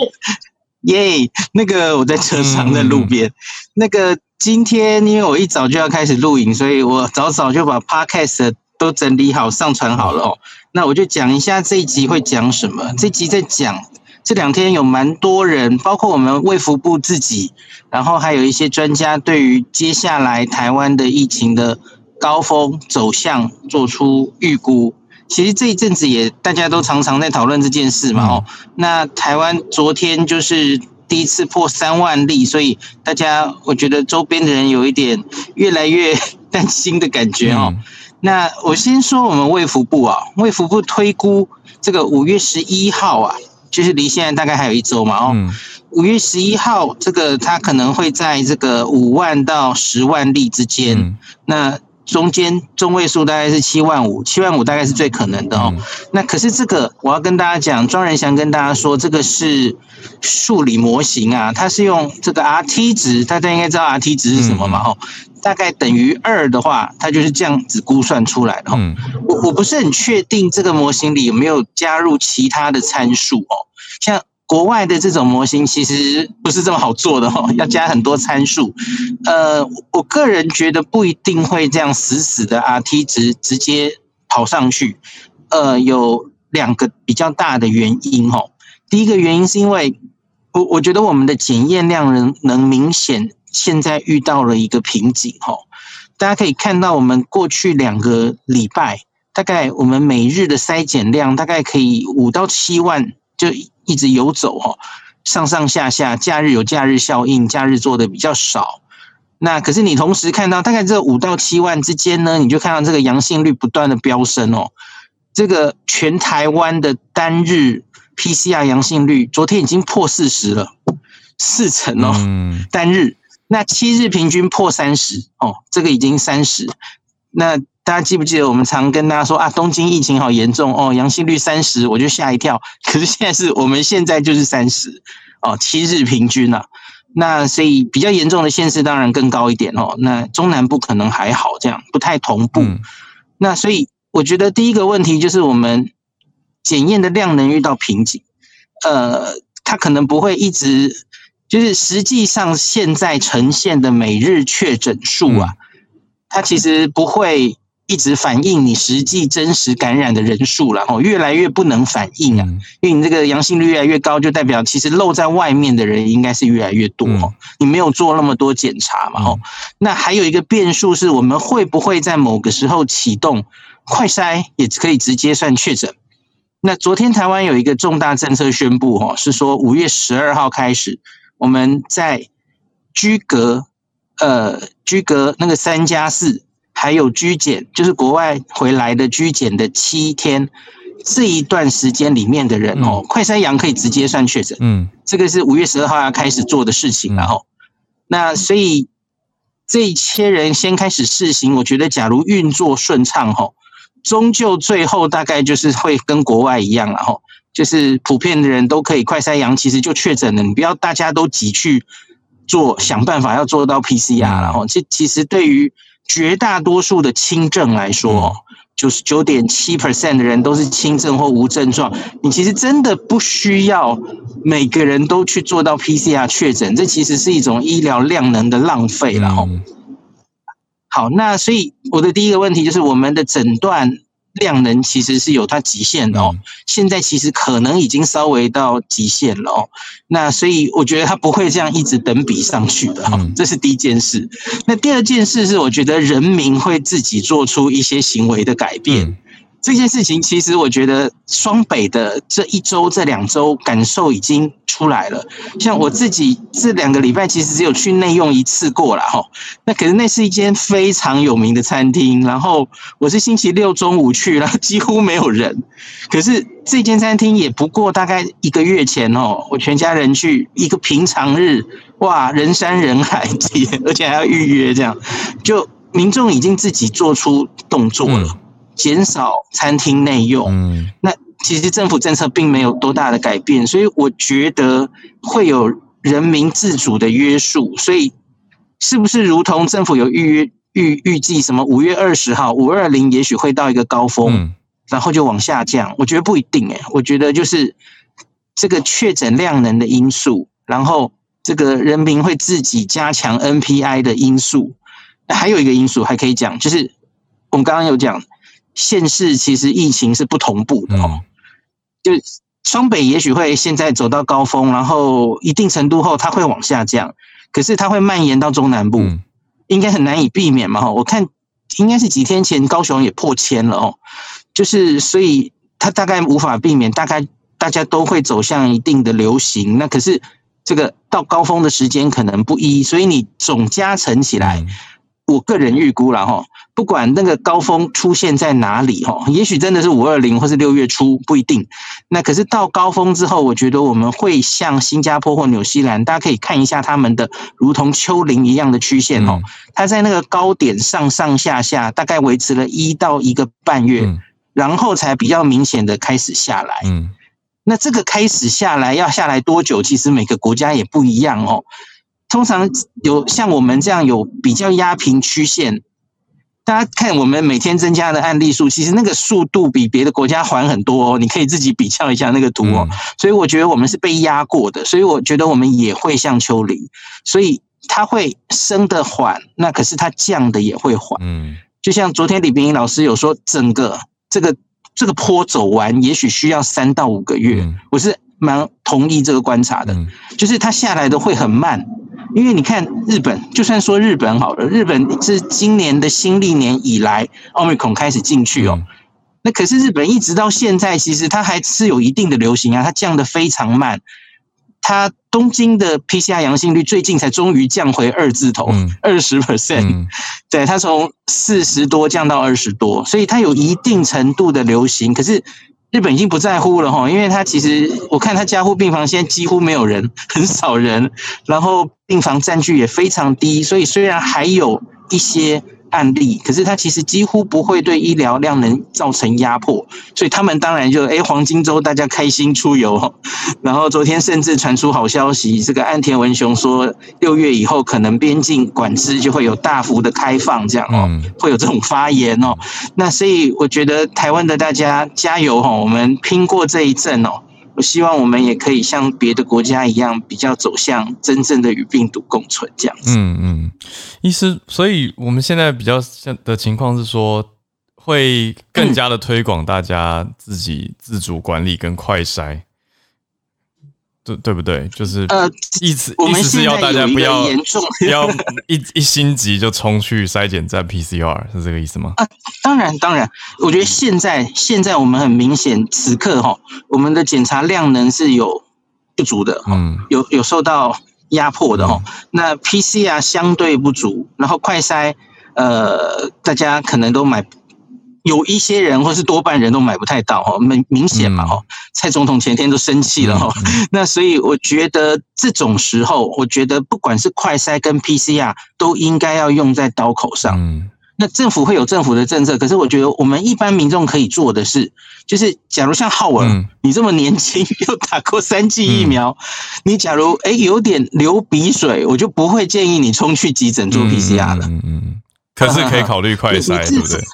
耶，那个我在车上，在路边。那个今天因为我一早就要开始录影，所以我早早就把 Podcast 都整理好，上传好了哦。那我就讲一下这一集会讲什么。这集在讲这两天有蛮多人，包括我们卫福部自己，然后还有一些专家对于接下来台湾的疫情的。高峰走向做出预估，其实这一阵子也大家都常常在讨论这件事嘛。哦，那台湾昨天就是第一次破三万例，所以大家我觉得周边的人有一点越来越担心的感觉哦。那我先说我们卫福部啊，卫福部推估这个五月十一号啊，就是离现在大概还有一周嘛。哦，五月十一号这个它可能会在这个五万到十万例之间。那中间中位数大概是七万五，七万五大概是最可能的哦。那可是这个我要跟大家讲，庄仁祥跟大家说，这个是数理模型啊，它是用这个 R T 值，大家应该知道 R T 值是什么嘛？哦，大概等于二的话，它就是这样子估算出来的。嗯，我我不是很确定这个模型里有没有加入其他的参数哦，像。国外的这种模型其实不是这么好做的哦，要加很多参数。呃，我个人觉得不一定会这样死死的 R T 值直接跑上去。呃，有两个比较大的原因哦。第一个原因是因为我我觉得我们的检验量能能明显现在遇到了一个瓶颈哈。大家可以看到，我们过去两个礼拜，大概我们每日的筛检量大概可以五到七万就。一直游走哈，上上下下，假日有假日效应，假日做的比较少。那可是你同时看到，大概这五到七万之间呢，你就看到这个阳性率不断的飙升哦。这个全台湾的单日 PCR 阳性率，昨天已经破四十了，四成哦，单日。那七日平均破三十哦，这个已经三十。那大家记不记得我们常跟大家说啊，东京疫情好严重哦，阳性率三十，我就吓一跳。可是现在是我们现在就是三十哦，七日平均啊。那所以比较严重的县市当然更高一点哦。那中南部可能还好，这样不太同步。那所以我觉得第一个问题就是我们检验的量能遇到瓶颈，呃，它可能不会一直就是实际上现在呈现的每日确诊数啊，它其实不会。一直反映你实际真实感染的人数了哦，越来越不能反映啊，因为你这个阳性率越来越高，就代表其实露在外面的人应该是越来越多哦。你没有做那么多检查嘛哦，那还有一个变数是我们会不会在某个时候启动快筛，也可以直接算确诊。那昨天台湾有一个重大政策宣布哦，是说五月十二号开始，我们在居隔呃居隔那个三加四。还有居检，就是国外回来的居检的七天，这一段时间里面的人哦，快筛阳可以直接算确诊。嗯，这个是五月十二号要开始做的事情，然后，那所以这一些人先开始试行，我觉得假如运作顺畅吼，终究最后大概就是会跟国外一样了吼，就是普遍的人都可以快筛阳，其实就确诊了，你不要大家都急去做想办法要做到 PCR，然后这其实对于绝大多数的轻症来说，九十九点七 percent 的人都是轻症或无症状，你其实真的不需要每个人都去做到 PCR 确诊，这其实是一种医疗量能的浪费了哦。好，那所以我的第一个问题就是我们的诊断。量能其实是有它极限的哦，现在其实可能已经稍微到极限了哦。那所以我觉得它不会这样一直等比上去的哈，这是第一件事。那第二件事是，我觉得人民会自己做出一些行为的改变。这件事情其实我觉得双北的这一周、这两周感受已经出来了。像我自己这两个礼拜其实只有去内用一次过了哈。那可是那是一间非常有名的餐厅，然后我是星期六中午去，然后几乎没有人。可是这间餐厅也不过大概一个月前哦，我全家人去一个平常日，哇，人山人海，而且还要预约，这样就民众已经自己做出动作了。减少餐厅内用，嗯，那其实政府政策并没有多大的改变，所以我觉得会有人民自主的约束。所以是不是如同政府有预约预预计什么五月二十号五二零也许会到一个高峰，然后就往下降？我觉得不一定诶，我觉得就是这个确诊量能的因素，然后这个人民会自己加强 NPI 的因素，还有一个因素还可以讲，就是我们刚刚有讲。县市其实疫情是不同步的哦，就双北也许会现在走到高峰，然后一定程度后它会往下降，可是它会蔓延到中南部，应该很难以避免嘛。我看应该是几天前高雄也破千了哦，就是所以它大概无法避免，大概大家都会走向一定的流行。那可是这个到高峰的时间可能不一，所以你总加成起来。我个人预估了哈，不管那个高峰出现在哪里哈，也许真的是五二零或是六月初不一定。那可是到高峰之后，我觉得我们会像新加坡或纽西兰，大家可以看一下他们的如同丘陵一样的曲线哦。它在那个高点上上下下，大概维持了一到一个半月，然后才比较明显的开始下来。嗯，那这个开始下来要下来多久？其实每个国家也不一样哦。通常有像我们这样有比较压平曲线，大家看我们每天增加的案例数，其实那个速度比别的国家缓很多哦。你可以自己比较一下那个图哦。所以我觉得我们是被压过的，所以我觉得我们也会像丘陵，所以它会升的缓，那可是它降的也会缓。嗯，就像昨天李冰英老师有说，整个这个这个坡走完，也许需要三到五个月。我是蛮同意这个观察的，就是它下来的会很慢。因为你看日本，就算说日本好了，日本是今年的新历年以来，奥密克戎开始进去哦。那可是日本一直到现在，其实它还是有一定的流行啊，它降的非常慢。它东京的 PCR 阳性率最近才终于降回二字头，二十 percent。对，它从四十多降到二十多，所以它有一定程度的流行。可是。日本已经不在乎了哈，因为他其实我看他加护病房现在几乎没有人，很少人，然后病房占据也非常低，所以虽然还有一些。案例，可是它其实几乎不会对医疗量能造成压迫，所以他们当然就哎黄金周大家开心出游，然后昨天甚至传出好消息，这个岸田文雄说六月以后可能边境管制就会有大幅的开放，这样哦，会有这种发言哦，那所以我觉得台湾的大家加油哦，我们拼过这一阵哦。我希望我们也可以像别的国家一样，比较走向真正的与病毒共存这样子。
嗯嗯，意思，所以我们现在比较像的情况是说，会更 加的推广大家自己自主管理跟快筛。对对不对？就是呃，意思意思是要大家不要不要一一心急就冲去筛检站 PCR，是这个意思吗？
啊，当然当然，我觉得现在现在我们很明显，此刻哈，我们的检查量能是有不足的，嗯，有有受到压迫的哈。那 PCR 相对不足，然后快筛，呃，大家可能都买。有一些人，或是多半人都买不太到哈，明明显嘛哈，蔡总统前天都生气了哈，那所以我觉得这种时候，我觉得不管是快筛跟 PCR 都应该要用在刀口上，嗯。那政府会有政府的政策，可是我觉得我们一般民众可以做的是，就是假如像浩文，你这么年轻又打过三剂疫苗，你假如哎有点流鼻水，我就不会建议你冲去急诊做 PCR 了。
嗯嗯，可是可以考虑快筛，对不对？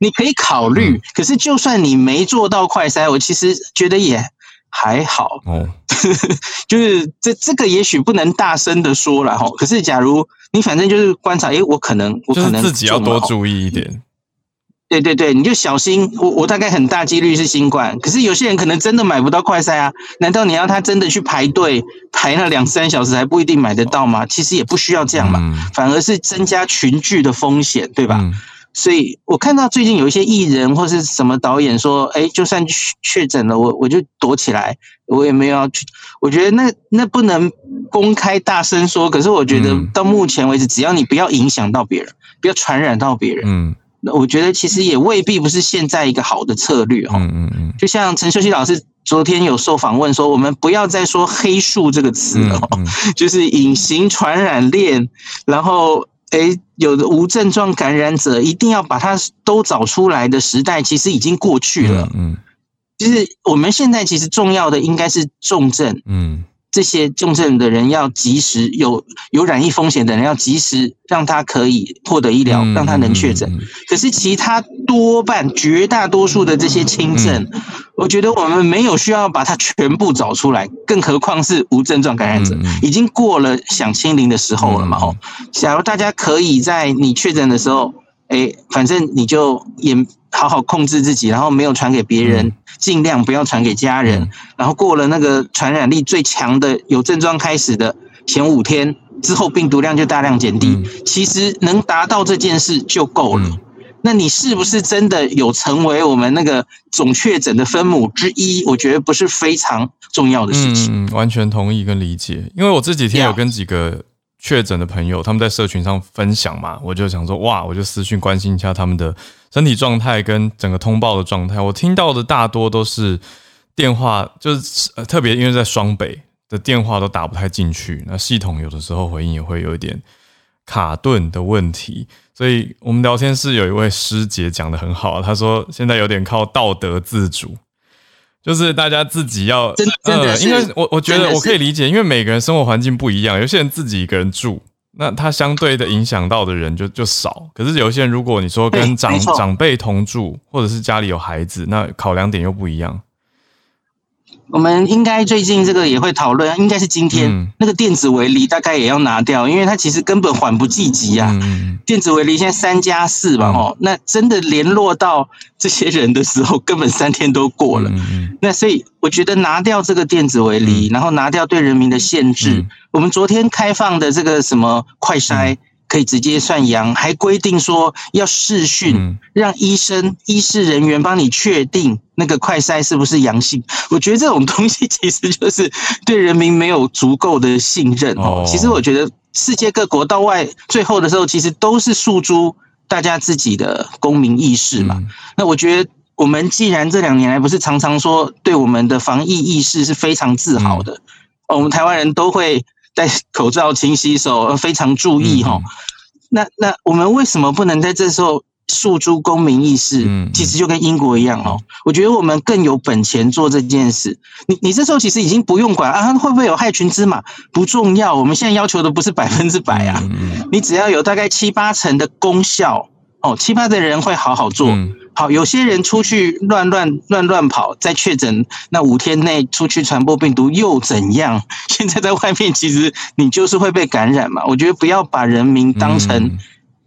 你可以考虑，可是就算你没做到快筛，我其实觉得也还好。哦，就是这这个也许不能大声的说了哈。可是假如你反正就是观察，诶，我可能我可能
自己要多注意一点。
对对对，你就小心。我我大概很大几率是新冠，可是有些人可能真的买不到快筛啊。难道你要他真的去排队排那两三小时还不一定买得到吗？其实也不需要这样嘛，反而是增加群聚的风险，对吧？所以我看到最近有一些艺人或是什么导演说，哎，就算确诊了，我我就躲起来，我也没有要去。我觉得那那不能公开大声说，可是我觉得到目前为止，只要你不要影响到别人，不要传染到别人，嗯，那我觉得其实也未必不是现在一个好的策略哈。嗯嗯嗯。就像陈秀熙老师昨天有受访问说，我们不要再说黑数这个词了，就是隐形传染链，然后。哎，有的无症状感染者一定要把它都找出来的时代，其实已经过去了。嗯，就是我们现在其实重要的应该是重症。嗯。这些重症的人要及时有有染疫风险的人要及时让他可以获得医疗，让他能确诊。可是其他多半绝大多数的这些轻症，我觉得我们没有需要把它全部找出来，更何况是无症状感染者，已经过了想清零的时候了嘛？哦，假如大家可以在你确诊的时候。哎，反正你就也好好控制自己，然后没有传给别人，尽量不要传给家人。然后过了那个传染力最强的有症状开始的前五天之后，病毒量就大量减低。其实能达到这件事就够了。那你是不是真的有成为我们那个总确诊的分母之一？我觉得不是非常重要的事情。
完全同意跟理解，因为我这几天有跟几个。确诊的朋友，他们在社群上分享嘛，我就想说，哇，我就私讯关心一下他们的身体状态跟整个通报的状态。我听到的大多都是电话，就是呃，特别因为在双北的电话都打不太进去，那系统有的时候回应也会有一点卡顿的问题。所以我们聊天室有一位师姐讲的很好，她说现在有点靠道德自主。就是大家自己要，
呃，
因为我我觉得我可以理解，因为每个人生活环境不一样，有些人自己一个人住，那他相对的影响到的人就就少。可是有些人，如果你说跟长长辈同住，或者是家里有孩子，那考量点又不一样。
我们应该最近这个也会讨论，应该是今天那个电子围篱大概也要拿掉，因为它其实根本缓不济急啊。电子围篱现在三加四嘛，哦，那真的联络到这些人的时候，根本三天都过了。那所以我觉得拿掉这个电子围篱，然后拿掉对人民的限制。我们昨天开放的这个什么快筛。可以直接算阳，还规定说要视讯，让医生、医师人员帮你确定那个快筛是不是阳性。我觉得这种东西其实就是对人民没有足够的信任哦。其实我觉得世界各国到外最后的时候，其实都是诉诸大家自己的公民意识嘛。那我觉得我们既然这两年来不是常常说对我们的防疫意识是非常自豪的，我们台湾人都会。戴口罩、勤洗手，非常注意哈。那那我们为什么不能在这时候诉诸公民意识？嗯，其实就跟英国一样哦。我觉得我们更有本钱做这件事。你你这时候其实已经不用管啊，会不会有害群之马？不重要。我们现在要求的不是百分之百啊，你只要有大概七八成的功效哦，七八的人会好好做。好，有些人出去乱乱乱乱跑，在确诊那五天内出去传播病毒又怎样？现在在外面，其实你就是会被感染嘛。我觉得不要把人民当成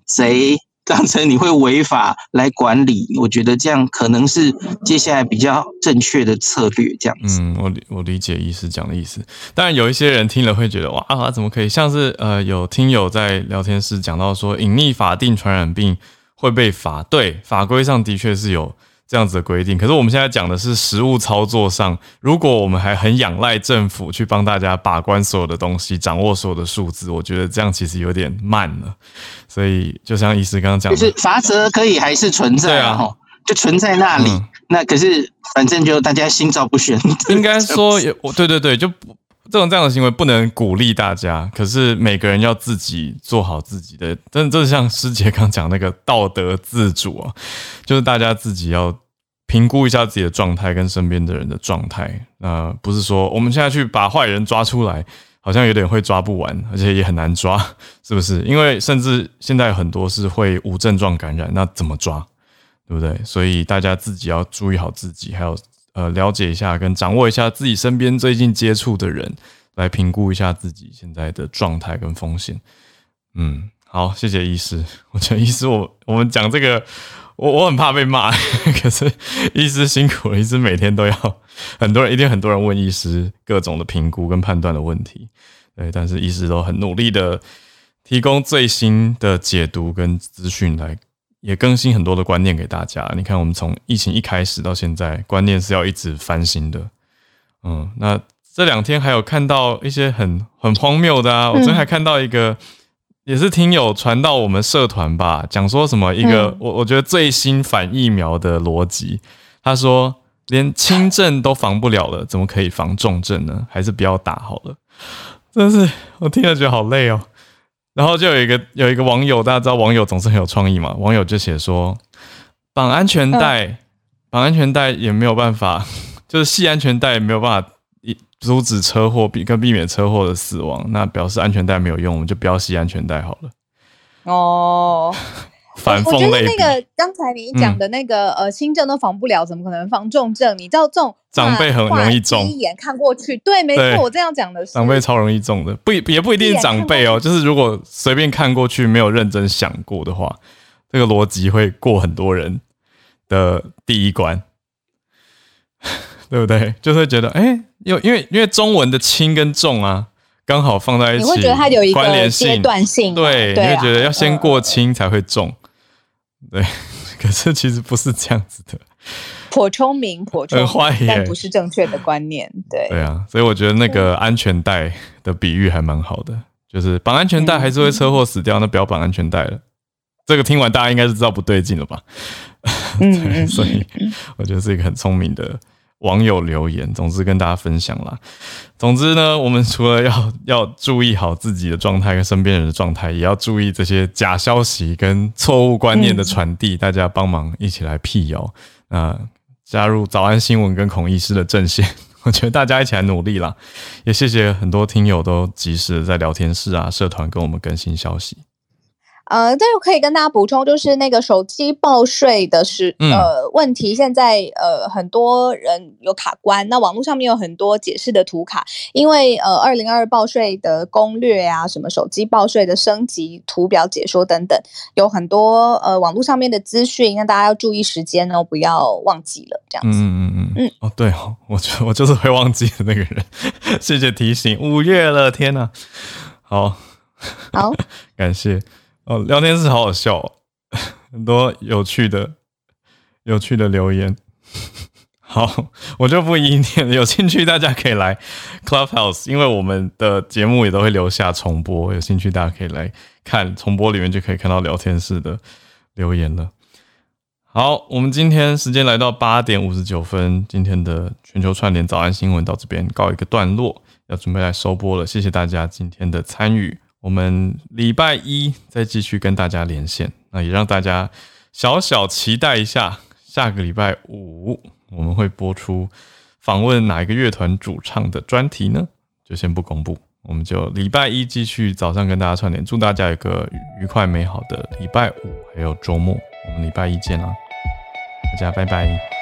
贼，当成你会违法来管理。我觉得这样可能是接下来比较正确的策略。这样子，
嗯，我我理解意思讲的意思。当然，有一些人听了会觉得哇啊，怎么可以？像是呃，有听友在聊天室讲到说，隐匿法定传染病。会被罚，对法规上的确是有这样子的规定。可是我们现在讲的是实物操作上，如果我们还很仰赖政府去帮大家把关所有的东西，掌握所有的数字，我觉得这样其实有点慢了。所以就像医师刚刚讲，
就是罚则可以还是存在啊，就存在那里。那可是反正就大家心照不宣。
应该说也，我对对对，就不。这种这样的行为不能鼓励大家，可是每个人要自己做好自己的。真这像师姐刚讲那个道德自主啊，就是大家自己要评估一下自己的状态跟身边的人的状态。那不是说我们现在去把坏人抓出来，好像有点会抓不完，而且也很难抓，是不是？因为甚至现在很多是会无症状感染，那怎么抓？对不对？所以大家自己要注意好自己，还有。呃，了解一下，跟掌握一下自己身边最近接触的人，来评估一下自己现在的状态跟风险。嗯，好，谢谢医师。我觉得医师，我我们讲这个，我我很怕被骂，可是医师辛苦了，医师每天都要很多人，一定很多人问医师各种的评估跟判断的问题。对，但是医师都很努力的提供最新的解读跟资讯来。也更新很多的观念给大家。你看，我们从疫情一开始到现在，观念是要一直翻新的。嗯，那这两天还有看到一些很很荒谬的啊！我昨天还看到一个，也是听友传到我们社团吧，讲说什么一个我我觉得最新反疫苗的逻辑。他说，连轻症都防不了了，怎么可以防重症呢？还是不要打好了。真是我听了觉得好累哦。然后就有一个有一个网友，大家知道网友总是很有创意嘛。网友就写说，绑安全带，绑安全带也没有办法，就是系安全带也没有办法阻止车祸，避跟避免车祸的死亡。那表示安全带没有用，我们就不要系安全带好了。哦。反
我觉得那个刚才你讲的那个呃轻症都防不了，怎么可能防重症？你知道这种
长辈很容易中，
一眼看过去，对，没错，我这样讲的是。
长辈超容易中的，不也不一定是长辈哦，就是如果随便看过去，没有认真想过的话，这个逻辑会过很多人的第一关，对不对？就会觉得哎，因为因为因为中文的轻跟重啊。刚好放在一起，
你会觉得它有一个阶段性，
对，你会觉得要先过轻才会重。对，可是其实不是这样子的。
颇聪明，颇聪明，但不是正确的观念。对，
对啊，所以我觉得那个安全带的比喻还蛮好的，就是绑安全带还是会车祸死掉，那不要绑安全带了。这个听完大家应该是知道不对劲了吧？嗯，所以我觉得是一个很聪明的。网友留言，总之跟大家分享啦。总之呢，我们除了要 要注意好自己的状态跟身边人的状态，也要注意这些假消息跟错误观念的传递。大家帮忙一起来辟谣，那加入早安新闻跟孔医师的阵线。我觉得大家一起来努力啦。也谢谢很多听友都及时在聊天室啊、社团跟我们更新消息。
呃，这个可以跟大家补充，就是那个手机报税的是呃问题，现在呃很多人有卡关，那网络上面有很多解释的图卡，因为呃二零二报税的攻略啊，什么手机报税的升级图表解说等等，有很多呃网络上面的资讯，那大家要注意时间哦，不要忘记了这样子。嗯嗯
嗯嗯哦对哦，我就我就是会忘记的那个人，谢谢提醒。五月了，天哪，好，
好，
感谢。哦，聊天室好好笑，很多有趣的、有趣的留言。好，我就不一一念，有兴趣大家可以来 Clubhouse，因为我们的节目也都会留下重播，有兴趣大家可以来看重播，里面就可以看到聊天室的留言了。好，我们今天时间来到八点五十九分，今天的全球串联早安新闻到这边告一个段落，要准备来收播了。谢谢大家今天的参与。我们礼拜一再继续跟大家连线，那也让大家小小期待一下，下个礼拜五我们会播出访问哪一个乐团主唱的专题呢？就先不公布，我们就礼拜一继续早上跟大家串联，祝大家有个愉快美好的礼拜五还有周末，我们礼拜一见啦，大家拜拜。